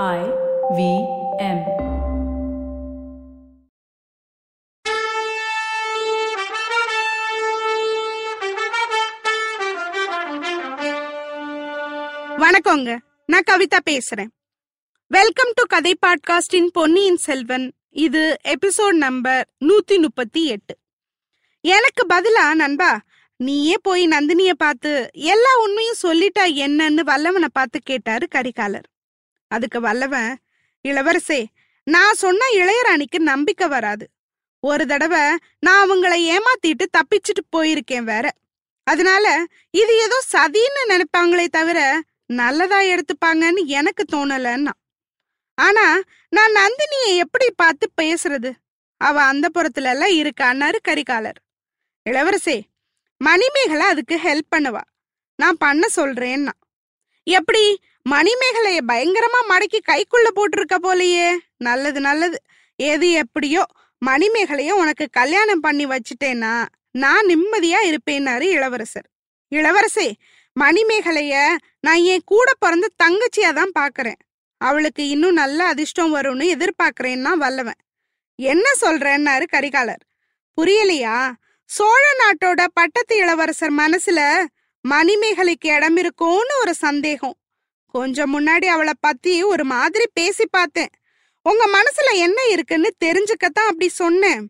I V M. வணக்கங்க. நான் கவிதா பேசுறேன். வெல்கம் டு கதை பாட்காஸ்டின் பொன்னியின் செல்வன் இது எபிசோட் நம்பர் நூத்தி முப்பத்தி எட்டு. எனக்கு பதிலா நண்பா நீயே போய் நந்தினிய பார்த்து எல்லா உண்மையும் சொல்லிட்டா என்னன்னு வல்லவனை பார்த்து கேட்டாரு கரிகாலர். அதுக்கு வல்லவன் இளவரசே நான் சொன்ன இளையராணிக்கு நம்பிக்கை வராது. ஒரு தடவை நான் அவங்கள ஏமாத்திட்டு தப்பிச்சுட்டு போயிருக்கேன் வேற. அதனால இது ஏதோ சதின்னு நினைப்பாங்களே தவிர நல்லதா எடுத்துப்பாங்கன்னு எனக்கு தோணலன்னா. ஆனா நான் நந்தினியை எப்படி பார்த்து பேசுறது? அவ அந்த புறத்துல எல்லாம் இருக்கான்னாரு கரிகாலர் இளவரசே மணிமேகலை அதுக்கு ஹெல்ப் பண்ணுவா. நான் பண்ண சொல்றேன்னா. எப்படி? மணிமேகலைய பயங்கரமா மடக்கி கைக்குள்ள போட்டிருக்க போலயே. நல்லது நல்லது. எது எப்படியோ மணிமேகலைய உனக்கு கல்யாணம் பண்ணி வச்சிட்டேன்னா நான் நிம்மதியா இருப்பேன்னாரு இளவரசர். இளவரசே மணிமேகலைய நான் என் கூட பிறந்த தங்கச்சியா தான் பாக்குறேன். அவளுக்கு இன்னும் நல்ல அதிர்ஷ்டம் வரும்னு எதிர்பார்க்கறேன்னா வல்லவன். என்ன சொல்றேன்னாரு கரிகாலர். புரியலையா? சோழ நாட்டோட பட்டத்து இளவரசர் மனசுல மணிமேகலைக்கு இடம் இருக்கும்னு ஒரு சந்தேகம். கொஞ்சம் முன்னாடி அவளை பத்தி ஒரு மாதிரி பேசி பார்த்தேன். உங்க மனசுல என்ன இருக்குன்னு தெரிஞ்சுக்கத்தான் அப்படி சொன்னேன்.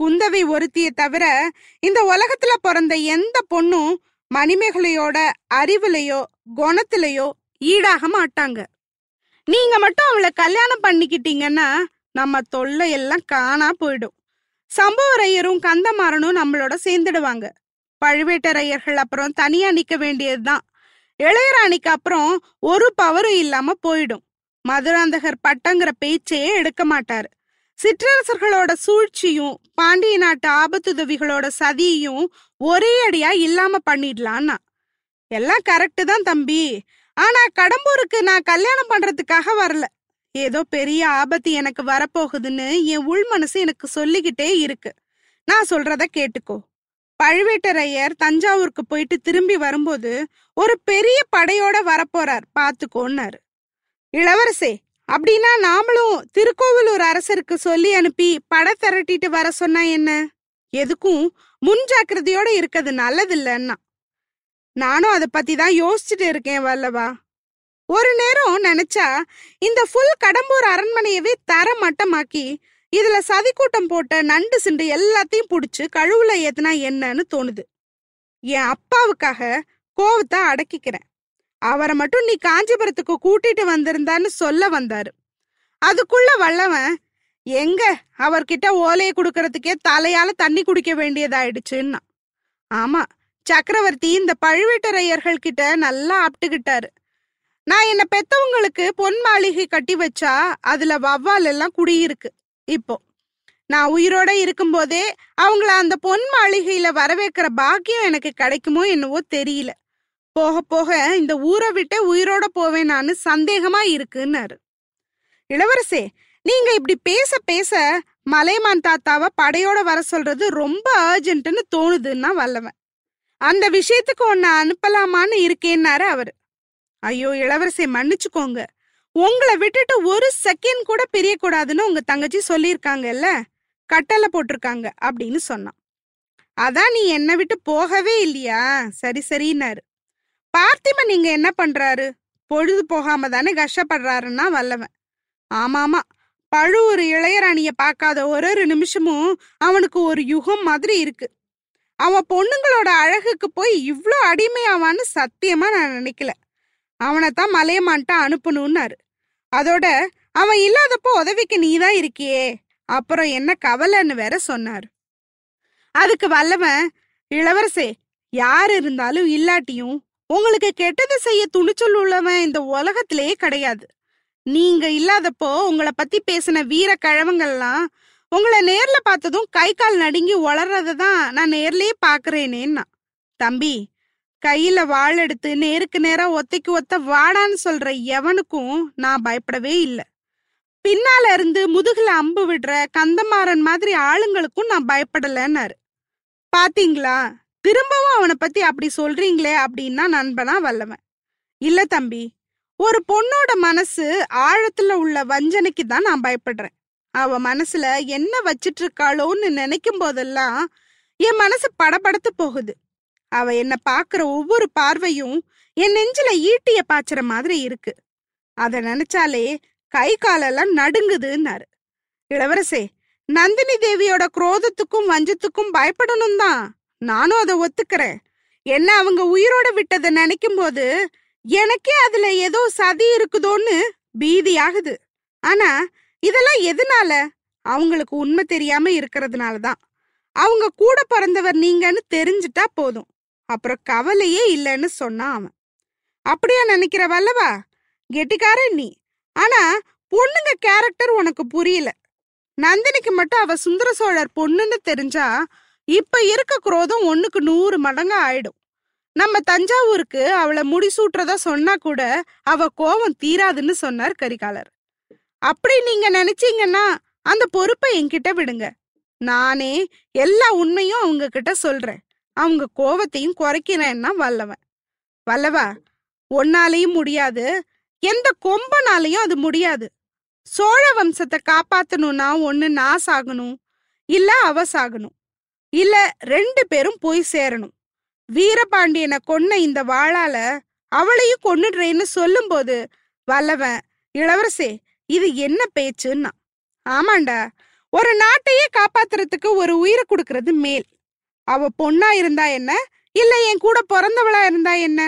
குந்தவை ஒருத்திய தவிர இந்த உலகத்துல பிறந்த எந்த பொண்ணும் மணிமேகலையோட அறிவுலையோ குணத்திலையோ ஈடாக மாட்டாங்க. நீங்க மட்டும் அவளை கல்யாணம் பண்ணிக்கிட்டீங்கன்னா நம்ம தொல்லை எல்லாம் காணா போயிடும். சம்புவரையரும் கந்தமாறனும் நம்மளோட சேர்ந்துடுவாங்க. பழுவேட்டரையர்கள் அப்புறம் தனியா நிக்க வேண்டியதுதான். இளையராணிக்கு அப்புறம் ஒரு பவரும் இல்லாம போயிடும். மதுராந்தகர் பட்டங்கிற பேச்சையே எடுக்க மாட்டாரு. சிற்றரசர்களோட சூழ்ச்சியும் பாண்டிய நாட்டு ஆபத்துதவிகளோட சதியையும் ஒரே அடியா இல்லாம பண்ணிடலான்னா? எல்லாம் கரெக்டு தான் தம்பி. ஆனா கடம்பூருக்கு நான் கல்யாணம் பண்றதுக்காக வரல. ஏதோ பெரிய ஆபத்து எனக்கு வரப்போகுதுன்னு என் உள் மனசு எனக்கு சொல்லிக்கிட்டே இருக்கு. நான் சொல்றத கேட்டுக்கோ. பழுவேட்டரையர் தஞ்சாவூருக்கு போயிட்டு திரும்பி வரும்போது ஒரு பெரிய படையோட வரப்போறார். பாத்துக்கோன்னாரு. இளவரசே அப்படின்னா நாமளும் திருக்கோவிலூர் அரசருக்கு சொல்லி அனுப்பி படை திரட்டிட்டு வர சொன்னா என்ன? எதுக்கும் முன் ஜாக்கிரதையோட இருக்கிறது நல்லதில்லன்னா. நானும் அதை பத்தி தான் யோசிச்சுட்டு இருக்கேன் வல்லவா. ஒரு நேரம் நினைச்சா இந்த ஃபுல் கடம்பூர் அரண்மனையவே தர மட்டமாக்கி இதுல சதிக்கூட்டம் போட்ட நண்டு சிண்டு எல்லாத்தையும் புடிச்சு கழுவுல ஏத்துனா என்னன்னு தோணுது. என் அப்பாவுக்காக கோவத்தை அடக்கிக்கிறேன். அவரை மட்டும் நீ காஞ்சிபுரத்துக்கு கூட்டிட்டு வந்திருந்தான்னு சொல்ல வந்தாரு. அதுக்குள்ள வல்லவன் எங்க? அவர்கிட்ட ஓலையை கொடுக்கறதுக்கே தலையால தண்ணி குடிக்க வேண்டியதாயிடுச்சுன்னா. ஆமா சக்கரவர்த்தி இந்த பழுவேட்டரையர்கள் கிட்ட நல்லா ஆப்ட்டுக்கிட்டாரு. நான் என்ன பெத்தவங்களுக்கு பொன் மாளிகை கட்டி வச்சா அதுல வவ்வால் எல்லாம் குடியிருக்கு. இப்போ நான் உயிரோட இருக்கும்போதே அவங்கள அந்த பொன் மாளிகையில வரவேற்கிற பாக்கியம் எனக்கு கிடைக்குமோ என்னவோ தெரியல. போக போக இந்த ஊரை விட்டு உயிரோட போவேன் நான் சந்தேகமா இருக்குன்னாரு. இளவரசே நீங்க இப்படி பேச பேச மலைமான் தாத்தாவை படையோட வர சொல்றது ரொம்ப அர்ஜென்ட்னு தோணுதுன்னா வல்லவன். அந்த விஷயத்துக்கு உன்னை அனுப்பலாமான்னு இருக்கேன்னாரு அவரு. ஐயோ இளவரசே மன்னிச்சுக்கோங்க. உங்களை விட்டுட்டு ஒரு செகண்ட் கூட பிரியக்கூடாதுன்னு உங்க தங்கச்சி சொல்லியிருக்காங்கல்ல? கட்டளை போட்டிருக்காங்க அப்படின்னு சொன்னான். அதான் நீ என்னை விட்டு போகவே இல்லையா? சரி சரின்னாரு. பார்த்திபன் நீங்க என்ன பண்றாரு? பொழுது போகாம தானே கஷ்டப்படுறாருன்னா வல்லவன். ஆமாமா. பழுவூர் இளையராணிய பார்க்காத ஒரு ஒரு நிமிஷமும் அவனுக்கு ஒரு யுகம் மாதிரி இருக்கு. அவன் பொண்ணுங்களோட அழகுக்கு போய் இவ்வளோ அடிமையாவான்னு சத்தியமா நான் நினைக்கல. அவனை தான் மலையமான்ட்ட அனுப்பணும்னாரு. அதோட அவன் இல்லாதப்போ உதவிக்கு நீதான் இருக்கியே. அப்புறம் என்ன கவலைன்னு வேற சொன்னார். அதுக்கு வல்லவன் இளவரசே யார் இருந்தாலும் இல்லாட்டியும் உங்களுக்கு கெட்டது செய்ய துணிச்சல் உள்ளவன் இந்த உலகத்திலேயே கிடையாது. நீங்க இல்லாதப்போ உங்களை பத்தி பேசின வீர கிழவங்கள்லாம் உங்களை நேர்ல பார்த்ததும் கை கால் நடுங்கி வளர்றத தான் நான் நேர்லயே பாக்குறேனேன்னா தம்பி கையில வாள் எடுத்து நேருக்கு நேரா ஒத்தைக்கு ஒத்த வாடான்னு சொல்ற எவனுக்கும் நான் பயப்படவே இல்லை. பின்னால இருந்து முதுகுல அம்பு விடுற கந்தமாறன் மாதிரி ஆளுங்களுக்கும் நான் பயப்படலன்னாரு. பாத்தீங்களா? திரும்பவும் அவனை பத்தி அப்படி சொல்றீங்களே அப்படின்னா நண்பனா வல்லவன். இல்ல தம்பி ஒரு பொண்ணோட மனசு ஆழத்துல உள்ள வஞ்சனைக்கு தான் நான் பயப்படுறேன். அவ மனசுல என்ன வச்சிட்டு இருக்காளோன்னு நினைக்கும் போதெல்லாம் என் மனசு படபடத்து போகுது. அவ என்ன பாக்குற ஒவ்வொரு பார்வையும் என் நெஞ்சில ஈட்டிய பாய்ச்சற மாதிரி இருக்கு. அத நினைச்சாலே கை காலெல்லாம் நடுங்குதுன்னாரு. இளவரசே நந்தினி தேவியோட குரோதத்துக்கும் வஞ்சத்துக்கும் பயப்படணும் தான். நானும் அதை ஒத்துக்கிறேன். என்ன அவங்க உயிரோட விட்டதை நினைக்கும் போது எனக்கே அதுல ஏதோ சதி இருக்குதோன்னு பீதி ஆகுது ஆனா இதெல்லாம் எதனால? அவங்களுக்கு உண்மை தெரியாம இருக்கிறதுனால தான். அவங்க கூட பிறந்தவர் நீங்கன்னு தெரிஞ்சிட்டா போதும். அப்புறம் கவலையே இல்லைன்னு சொன்னான் அவன். அப்படியா நினைக்கிற வல்லவா? கெட்டிக்காரன் நீ. ஆனா பொண்ணுங்க கேரக்டர் உனக்கு புரியல. நந்தினிக்கு மட்டும் அவ சுந்தர சோழர் பொண்ணுன்னு தெரிஞ்சா இப்ப இருக்க குரோதம் ஒண்ணுக்கு நூறு மடங்கா ஆயிடும். நம்ம தஞ்சாவூருக்கு அவளை முடிசூட்டுறதா சொன்னா கூட அவ கோவம் தீராதுன்னு சொன்னார் கரிகாலர். அப்படி நீங்க நினைச்சீங்கன்னா அந்த பொறுப்பை என்கிட்ட விடுங்க. நானே எல்லா உண்மையும் அவங்க கிட்ட சொல்றேன். அவங்க கோவத்தையும் குறைக்கிறேன்னா வல்லவன். வல்லவா ஒன்னாலையும் முடியாது. எந்த கொம்பனாலையும் அது முடியாது. சோழ வம்சத்தை காப்பாத்தணும்னா ஒண்ணு நான் சாகணும் இல்ல அவ சாகணும் இல்ல ரெண்டு பேரும் போய் சேரணும். வீரபாண்டியனை கொன்ன இந்த வாழால அவளையும் கொன்னுடுறேன்னு சொல்லும்போது வல்லவன் இளவரசே இது என்ன பேச்சுன்னா ஆமாண்டா ஒரு நாட்டையே காப்பாத்துறதுக்கு ஒரு உயிரை கொடுக்கறது மேல். அவ பொண்ணா இருந்தா என்ன? இல்ல என் கூட பிறந்தவளா இருந்தா என்ன?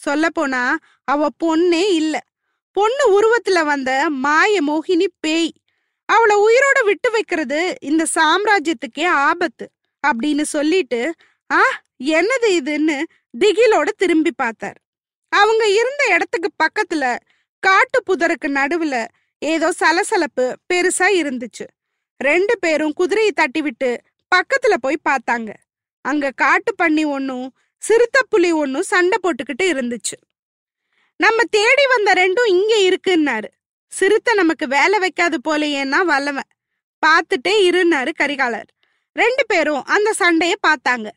சொல்ல போனா அவ பொண்ணே இல்ல. பொண்ணு உருவத்துல வந்த மாய மோகினி பேய். அவளை உயிரோட விட்டு வைக்கிறது இந்த சாம்ராஜ்யத்துக்கே ஆபத்து அப்படின்னு சொல்லிட்டு ஆ என்னது இதுன்னு திகிலோட திரும்பி பார்த்தார். அவங்க இருந்த இடத்துக்கு பக்கத்துல காட்டு புதருக்கு நடுவுல ஏதோ சலசலப்பு பெருசா இருந்துச்சு. ரெண்டு பேரும் குதிரையை தட்டி விட்டு பக்கத்துல போய் பார்த்தாங்க. அங்க காட்டு பண்ணி ஒன்னும் சிறுத்தை புலி ஒன்னும் சண்டை போட்டுக்கிட்டு இருந்துச்சு. நம்ம தேடி வந்த ரெண்டும் இங்க இருக்குன்னாரு. சிறுத்தை நமக்கு வேலை வைக்காது போலையேன்னா வல்லவன். பார்த்துட்டே இருன்னாரு கரிகாலர். ரெண்டு பேரும் அந்த சண்டைய பார்த்தாங்க.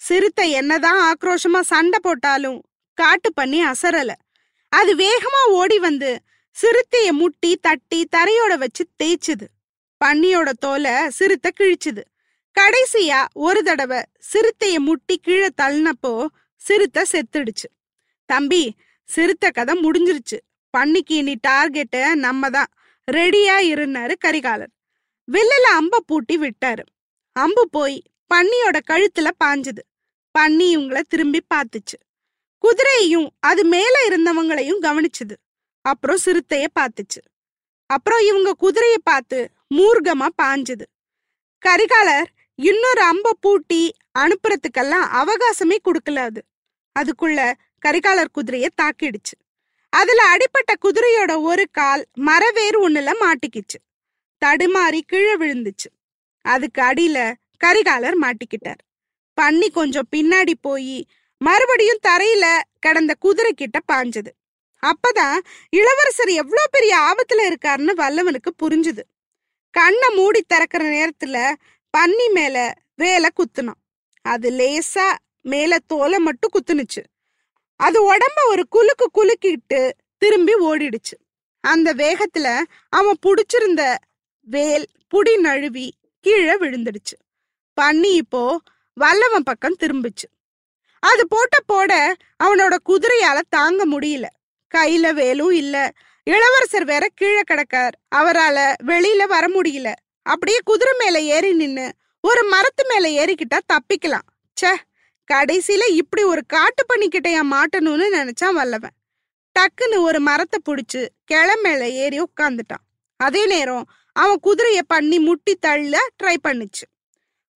சிறுத்தை என்னதான் ஆக்ரோஷமா சண்டை போட்டாலும் காட்டு பண்ணி அசரல. அது வேகமா ஓடி வந்து சிறுத்தைய முட்டி தட்டி தரையோட வச்சு தேய்ச்சுது. பன்னியோட தோலை சிறுத்தை கிழிச்சுது. கடைசியா ஒரு தடவை சிறுத்தைய முட்டி கீழே தள்ளினப்போ சிறுத்தை செத்துடுச்சு. தம்பி சிறுத்தை கதை முடிஞ்சிருச்சு. பன்னிக்கு இனி டார்கெட்ட நம்ம தான் ரெடியா இருந்தாரு கரிகாலர். வில்லுல அம்ப பூட்டி விட்டாரு. அம்பு போய் பன்னியோட கழுத்துல பாஞ்சுது. பன்னி இவங்கள திரும்பி பார்த்துச்சு. குதிரையையும் அது மேல இருந்தவங்களையும் கவனிச்சுது. அப்புறம் சிறுத்தைய பார்த்துச்சு. அப்புறம் இவங்க குதிரைய பார்த்து மூர்க்கமா பாஞ்சுது. கரிகாலர் இன்னொரு அம்ப பூட்டி அனுப்புறதுக்கெல்லாம் அவகாசமே கொடுக்கல அது. அதுக்குள்ள கரிகாலர் குதிரைய தாக்கிடுச்சு. அதுல அடிப்பட்ட குதிரையோட ஒரு கால் மரவேறு ஒண்ணுல மாட்டிக்கிச்சு. தடுமாறி கீழே விழுந்துச்சு. அதுக்கு அடியில கரிகாலர் மாட்டிக்கிட்டார். பண்ணி கொஞ்சம் பின்னாடி போய் மறுபடியும் தரையில கிடந்த குதிரை கிட்ட பாஞ்சது. அப்பதான் இளவரசர் எவ்வளவு பெரிய ஆபத்துல இருக்காருன்னு வல்லவனுக்கு புரிஞ்சுது. கண்ணை மூடி திறக்கிற நேரத்துல பன்னி மேல வேலை குத்துனான். அது லேசா மேல தோலை மட்டும் குத்துனுச்சு. அது உடம்ப ஒரு குலுக்கு குலுக்கிட்டு திரும்பி ஓடிடுச்சு. அந்த வேகத்துல அவன் புடிச்சிருந்த வேல் புடி நழுவி கீழே விழுந்துடுச்சு. பன்னி இப்போ வல்லவன் பக்கம் திரும்பிச்சு. அது போட்ட போட அவனோட குதிரையால தாங்க முடியல. கையில வேலும் இல்ல. இளவரசர் வேற கீழே கிடக்கார். அவரால வெளியில வர முடியல. அப்படியே குதிரை மேல ஏறி நின்னு ஒரு மரத்து மேல ஏறிக்கிட்டா தப்பிக்கலாம். ச்சே கடைசியில இப்படி ஒரு காட்டு பண்ணிக்கிட்டையா மாட்டணும்னு நினைச்சான் வல்லவன். டக்குன்னு ஒரு மரத்தை புடிச்சு கிளமேல ஏறி உட்காந்துட்டான் அதே நேரம் அவன் குதிரைய பண்ணி முட்டி தள்ள ட்ரை பண்ணுச்சு.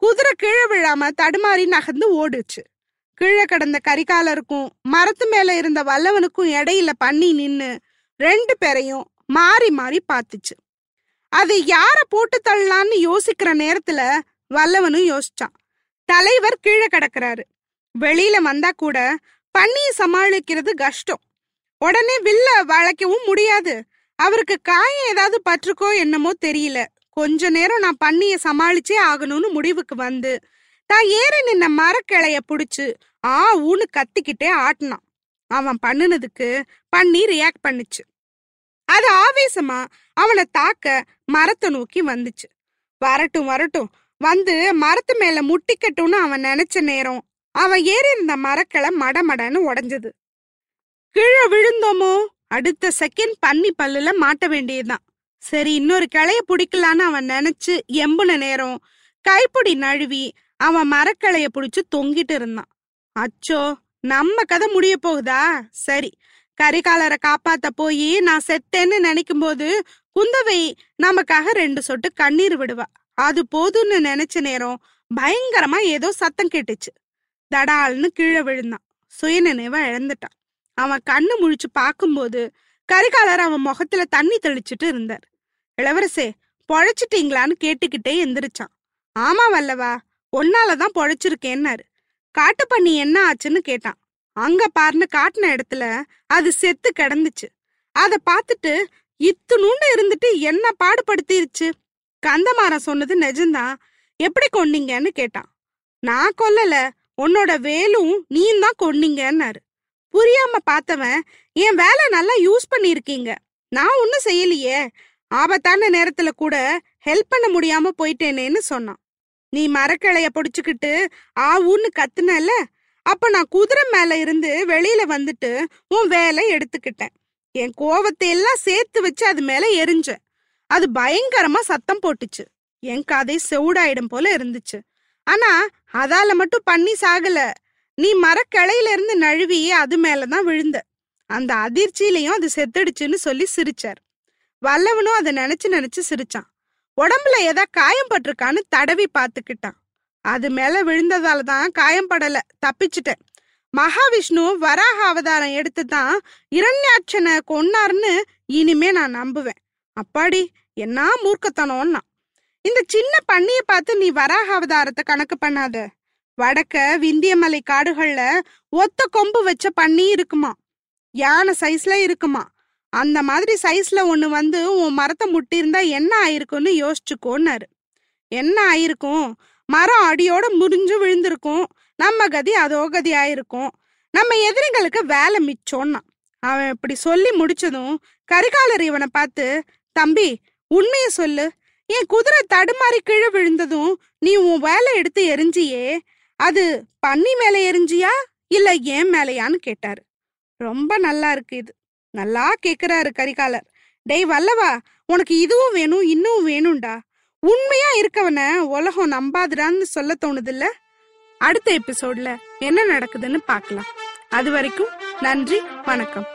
குதிரை கீழே விழாம தடுமாறி நகர்ந்து ஓடுச்சு. கீழே கிடந்த கரிகாலருக்கும் மரத்து மேல இருந்த வல்லவனுக்கும் இடையில பண்ணி நின்னு ரெண்டு பேரையும் மாறி மாறி பார்த்துச்சு. அது யார போட்டு தள்ளலான்னு யோசிக்கிற நேரத்துல வல்லவனும் யோசிச்சான். தலைவர் கீழே கிடக்குறாரு. வெளியில வந்தா கூட பண்ணியை சமாளிக்கிறது கஷ்டம். உடனே வில்ல வளைக்கவும் முடியாது. அவருக்கு காயம் ஏதாவது பற்றுக்கோ என்னமோ தெரியல. கொஞ்ச நேரம் நான் பண்ணிய சமாளிச்சே ஆகணும்னு முடிவுக்கு வந்து தான் ஏறி நின்ன மரக்கிளைய புடிச்சு ஆ ஊன்னு கத்திக்கிட்டே ஆட்டினான். அவன் பண்ணுனதுக்கு பண்ணி ரியாக்ட் பண்ணுச்சு. அது ஆவேசமா அவனை தாக்க மரத்தை நோக்கி வந்துச்சு. வரட்டும் வரட்டும். வந்து மரத்து மேல முட்டிக்கட்டும்னு அவன் நினைச்ச நேரம் அவன் ஏறி இருந்த மரக்களை மடமடன்னு உடைஞ்சது. கீழே விழுந்தோமோ? அடுத்த செகண்ட் பன்னி பல்லுல மாட்ட வேண்டியதுதான். சரி இன்னொரு கிளைய பிடிக்கலான்னு அவன் நினைச்சு எம்புன நேரம் கைப்பிடி நழுவி அவன் மரக்கிளைய பிடிச்சு தொங்கிட்டு இருந்தான். அச்சோ நம்ம கதை முடிய போகுதா? சரி கரிகாலரை காப்பாத்த போய் நான் செத்தேன்னு நினைக்கும் போது குந்தவை நமக்காக ரெண்டு சொட்டு கண்ணீர் விடுவா. அது போதும்னு நினைச்ச நேரம் பயங்கரமா ஏதோ சத்தம் கேட்டுச்சு. தடால்னு கீழே விழுந்தான். சுயநினைவா இழந்துட்டான். அவன் கண்ணு முழிச்சு பார்க்கும்போது கரிகாலர் அவன் முகத்துல தண்ணி தெளிச்சுட்டு இருந்தார். இளவரசே பொழைச்சிட்டீங்களான்னு கேட்டுக்கிட்டே எந்திரிச்சான். ஆமா வல்லவா ஒன்னாலதான் பொழைச்சிருக்கேன்னாரு. காட்டு பண்ணி என்ன ஆச்சுன்னு கேட்டான். அங்க பாருன்னு காட்டின இடத்துல அது செத்து கிடந்துச்சு. அத பார்த்துட்டு இத்துணுன்னு இருந்துட்டு என்ன பாடுபடுத்திருச்சு? கந்தமாரன் சொன்னது நிஜம்தான். எப்படி கொன்னீங்கன்னு கேட்டான். நான் கொல்லல உன்னோட வேலும் நீயும் தான் கொன்னீங்கன்னாரு. புரியாம பார்த்தவன் என் வேலை நல்லா யூஸ் பண்ணிருக்கீங்க நான் ஒன்னும் செய்யலையே. ஆபத்தான நேரத்துல கூட ஹெல்ப் பண்ண முடியாம போயிட்டேனேன்னு சொன்னான். நீ மரக்கிளைய புடிச்சுக்கிட்டு ஆவுன்னு கத்துனல அப்ப நான் குதிரை மேல இருந்து வெளியில வந்துட்டு உன் வேலை எடுத்துக்கிட்டேன். என் கோவத்தை எல்லாம் சேர்த்து வச்சு அது மேல எரிஞ்சேன் அது பயங்கரமா சத்தம் போட்டுச்சு. என் கதை செவுடாயிடும் போல இருந்துச்சு. ஆனா அதால மட்டும் பண்ணி சாகல. நீ மரக்கிளையில இருந்து நழுவி அது மேலதான் விழுந்த. அந்த அதிர்ச்சியிலையும் அது செத்துடுச்சுன்னு சொல்லி சிரிச்சார். வல்லவனும் அதை நினைச்சு நினைச்சு சிரிச்சான். உடம்புல ஏதா காயம் பட்டிருக்கான்னு தடவி பார்த்துக்கிட்டான். அது மேல விழுந்ததால தான் காயம் படல. தப்பிச்சிட்டேன். மகாவிஷ்ணு வராக அவதாரம் எடுத்து தான் இரண்யாட்சனை கொன்னார்னு இனிமே நான் நம்புவேன். அப்பாடி என்ன மூர்க்கத்தனம்னா இந்த சின்ன பண்ணிய பார்த்து நீ வராக அவதாரத்தை கணக்கு பண்ணாத. வடக்க விந்தியமலை காடுகள்ல ஒத்த கொம்பு வச்ச பண்ணி இருக்குமா. யானை சைஸ்ல இருக்குமா. அந்த மாதிரி சைஸ்ல ஒண்ணு வந்து உன் மரத்தை முட்டியிருந்தா என்ன ஆயிருக்கும்னு யோசிச்சுக்கோன்னாரு. என்ன ஆயிருக்கும்? மரம் அடியோட முறிஞ்சு விழுந்திருக்கும். நம்ம கதி அதோ கதி ஆயிருக்கும் நம்ம எதிரிகளுக்கு வேலை மிச்சோன்னா அவன் இப்படி சொல்லி முடிச்சதும் கரிகாலர் இவனை பார்த்து தம்பி உண்மைய சொல்லு. என் குதிரை தடுமாறி கீழே விழுந்ததும் நீ உன் வேலை எடுத்து எரிஞ்சியே. அது பன்னி மேல எரிஞ்சியா? இல்ல ஏன் மேலையான்னு கேட்டாரு. ரொம்ப நல்லா இருக்கு இது. நல்லா கேக்குறாரு கரிகாலர். டேய் வல்லவா உனக்கு இதுவும் வேணும் இன்னும் வேணும்டா. உண்மையா இருக்கவன உலகம் நம்பாதுடான்னு சொல்ல தோணுதில்ல? அடுத்த எபிசோட்ல என்ன நடக்குதுன்னு பார்க்கலாம். அது வரைக்கும் நன்றி வணக்கம்.